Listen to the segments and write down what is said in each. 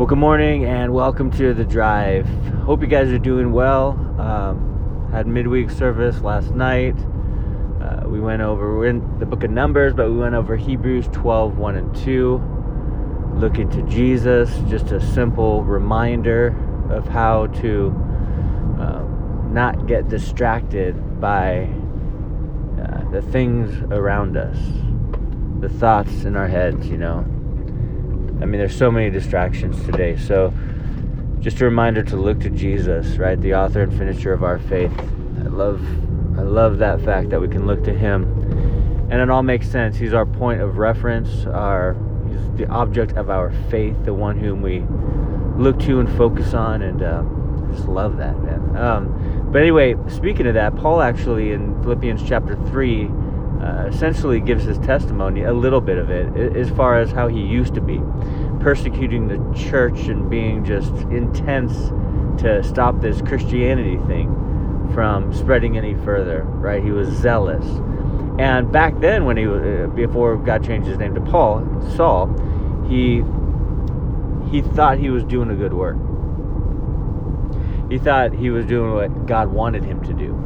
Well, good morning and welcome to the drive. Hope you guys are doing well. Um, had midweek service last night. Uh, we went over, we're in the book of Numbers, but we went over Hebrews 12 1 and 2. Looking to Jesus, just a simple reminder of how to um, not get distracted by uh, the things around us, the thoughts in our heads, you know. I mean, there's so many distractions today. So, just a reminder to look to Jesus, right? The author and finisher of our faith. I love, I love that fact that we can look to Him, and it all makes sense. He's our point of reference. Our, He's the object of our faith, the one whom we look to and focus on, and uh, just love that, man. Um, but anyway, speaking of that, Paul actually in Philippians chapter three uh, essentially gives his testimony, a little bit of it, as far as how he used to be, persecuting the church and being just intense to stop this Christianity thing from spreading any further, right? He was zealous. And back then, when he was, before God changed his name to Paul, Saul, he he thought he was doing a good work. He thought he was doing what God wanted him to do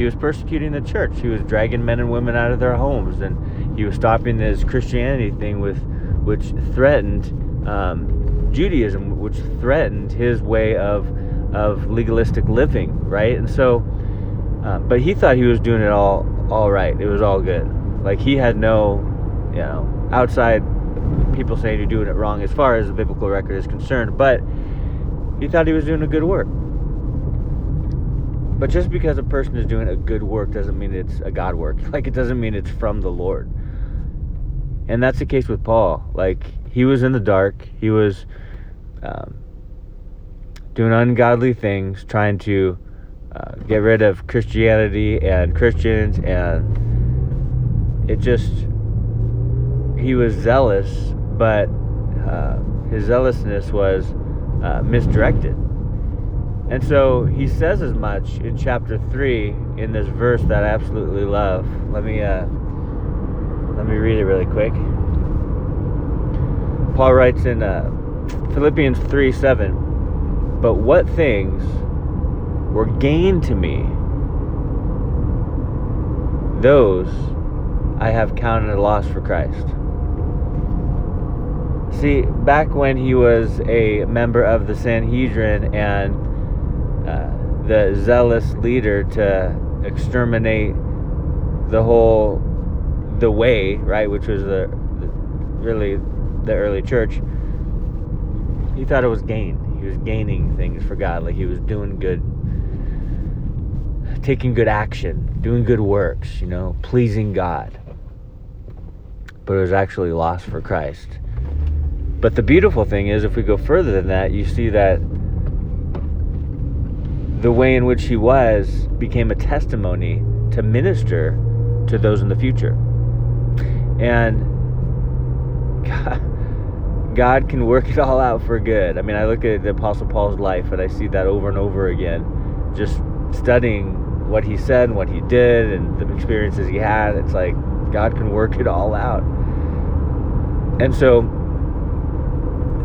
he was persecuting the church. He was dragging men and women out of their homes, and he was stopping this Christianity thing with, which threatened um, Judaism, which threatened his way of of legalistic living, right? And so, uh, but he thought he was doing it all all right. It was all good. Like he had no, you know, outside people saying you're doing it wrong as far as the biblical record is concerned, but he thought he was doing a good work. But just because a person is doing a good work doesn't mean it's a God work. Like it doesn't mean it's from the Lord. And that's the case with Paul. Like he was in the dark. He was um, doing ungodly things, trying to uh, get rid of Christianity and Christians, and it just he was zealous, but uh, his zealousness was uh, misdirected. And so he says as much in chapter 3 in this verse that I absolutely love. Let me uh, let me read it really quick. Paul writes in uh, Philippians 3 7, But what things were gain to me, those I have counted a loss for Christ. See, back when he was a member of the Sanhedrin and Uh, the zealous leader to exterminate the whole the way right which was the, the really the early church. He thought it was gain. He was gaining things for god. Like he was doing good taking good action doing good works you know pleasing god. But it was actually lost for christ. But the beautiful thing is if we go further than that you see that the way in which he was became a testimony to minister to those in the future. And God, can work it all out for good. I mean, I look at the Apostle Paul's life and I see that over and over again, just studying what he said and what he did and the experiences he had. It's like God can work it all out. And so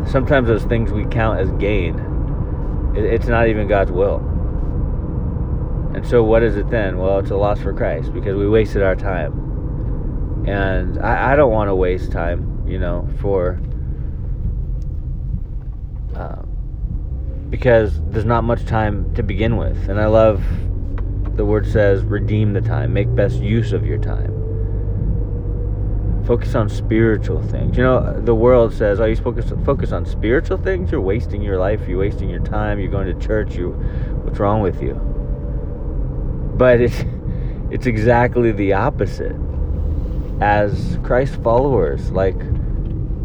sometimes those things we count as gain, it's not even God's will. And so, what is it then? Well, it's a loss for Christ because we wasted our time. And I, I don't want to waste time, you know, for. Uh, because there's not much time to begin with. And I love the word says, redeem the time, make best use of your time. Focus on spiritual things. You know, the world says, "Oh, you focus focus on spiritual things. You're wasting your life. You're wasting your time. You're going to church. You, what's wrong with you?" But it's, it's exactly the opposite. As Christ followers, like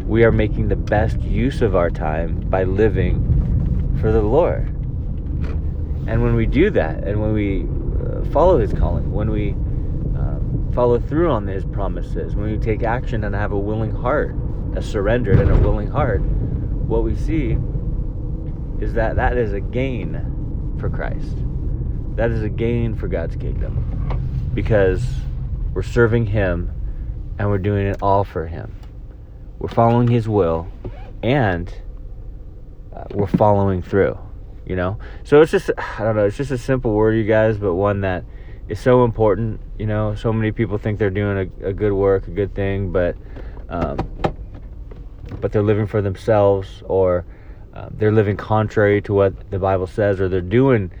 we are making the best use of our time by living for the Lord. And when we do that, and when we uh, follow His calling, when we um, follow through on His promises, when we take action and have a willing heart, a surrendered and a willing heart, what we see is that that is a gain for Christ. That is a gain for God's kingdom because we're serving Him and we're doing it all for Him. We're following His will and uh, we're following through. You know, so it's just I don't know. It's just a simple word, you guys, but one that is so important. You know, so many people think they're doing a, a good work, a good thing, but um, but they're living for themselves, or uh, they're living contrary to what the Bible says, or they're doing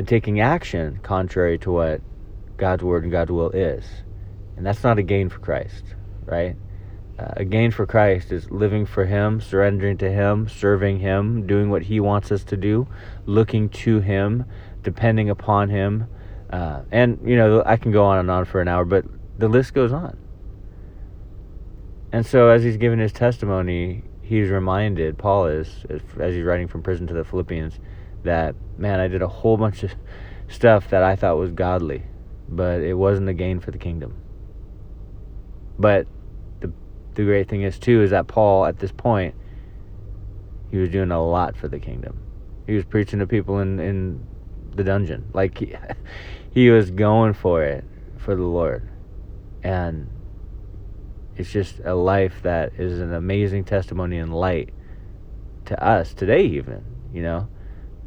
and taking action contrary to what God's word and God's will is, and that's not a gain for Christ, right? Uh, a gain for Christ is living for Him, surrendering to Him, serving Him, doing what He wants us to do, looking to Him, depending upon Him. Uh, and, you know, I can go on and on for an hour, but the list goes on. And so, as he's giving his testimony, he's reminded, Paul is, as he's writing from prison to the Philippians, that, man, I did a whole bunch of stuff that I thought was godly, but it wasn't a gain for the kingdom. But the the great thing is too is that Paul at this point he was doing a lot for the kingdom. He was preaching to people in in the dungeon. Like he, he was going for it for the Lord. And it's just a life that is an amazing testimony and light to us today even, you know.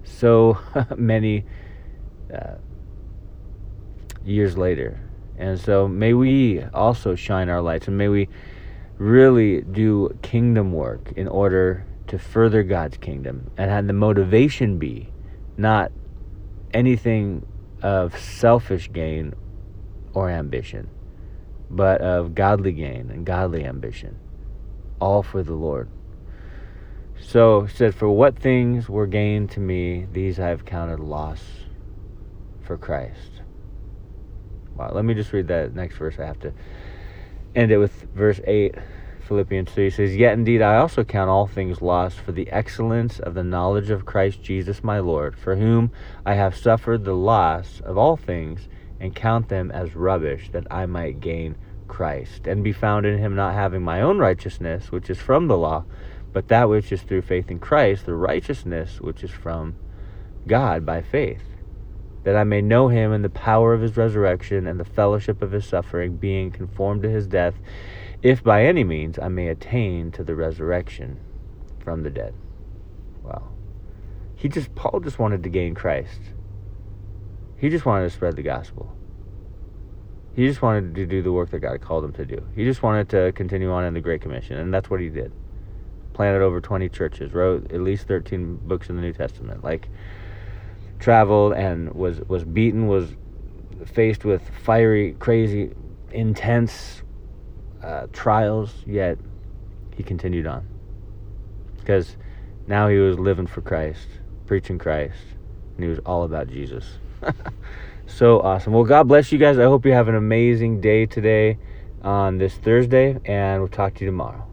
So many uh, years later. And so may we also shine our lights and may we really do kingdom work in order to further God's kingdom and have the motivation be not anything of selfish gain or ambition, but of godly gain and godly ambition, all for the Lord. So he said, For what things were gained to me, these I have counted loss for Christ. Wow, let me just read that next verse. I have to end it with verse 8 philippians 3 says yet indeed i also count all things lost for the excellence of the knowledge of christ jesus my lord for whom i have suffered the loss of all things and count them as rubbish that i might gain christ and be found in him not having my own righteousness which is from the law but that which is through faith in christ the righteousness which is from god by faith that I may know him and the power of his resurrection and the fellowship of his suffering, being conformed to his death, if by any means I may attain to the resurrection from the dead. Wow. He just, Paul just wanted to gain Christ. He just wanted to spread the gospel. He just wanted to do the work that God called him to do. He just wanted to continue on in the Great Commission, and that's what he did. Planted over 20 churches, wrote at least 13 books in the New Testament. Like, traveled and was was beaten, was faced with fiery, crazy, intense uh, trials. Yet he continued on because now he was living for Christ, preaching Christ, and he was all about Jesus. so awesome. Well, God bless you guys. I hope you have an amazing day today on this Thursday, and we'll talk to you tomorrow.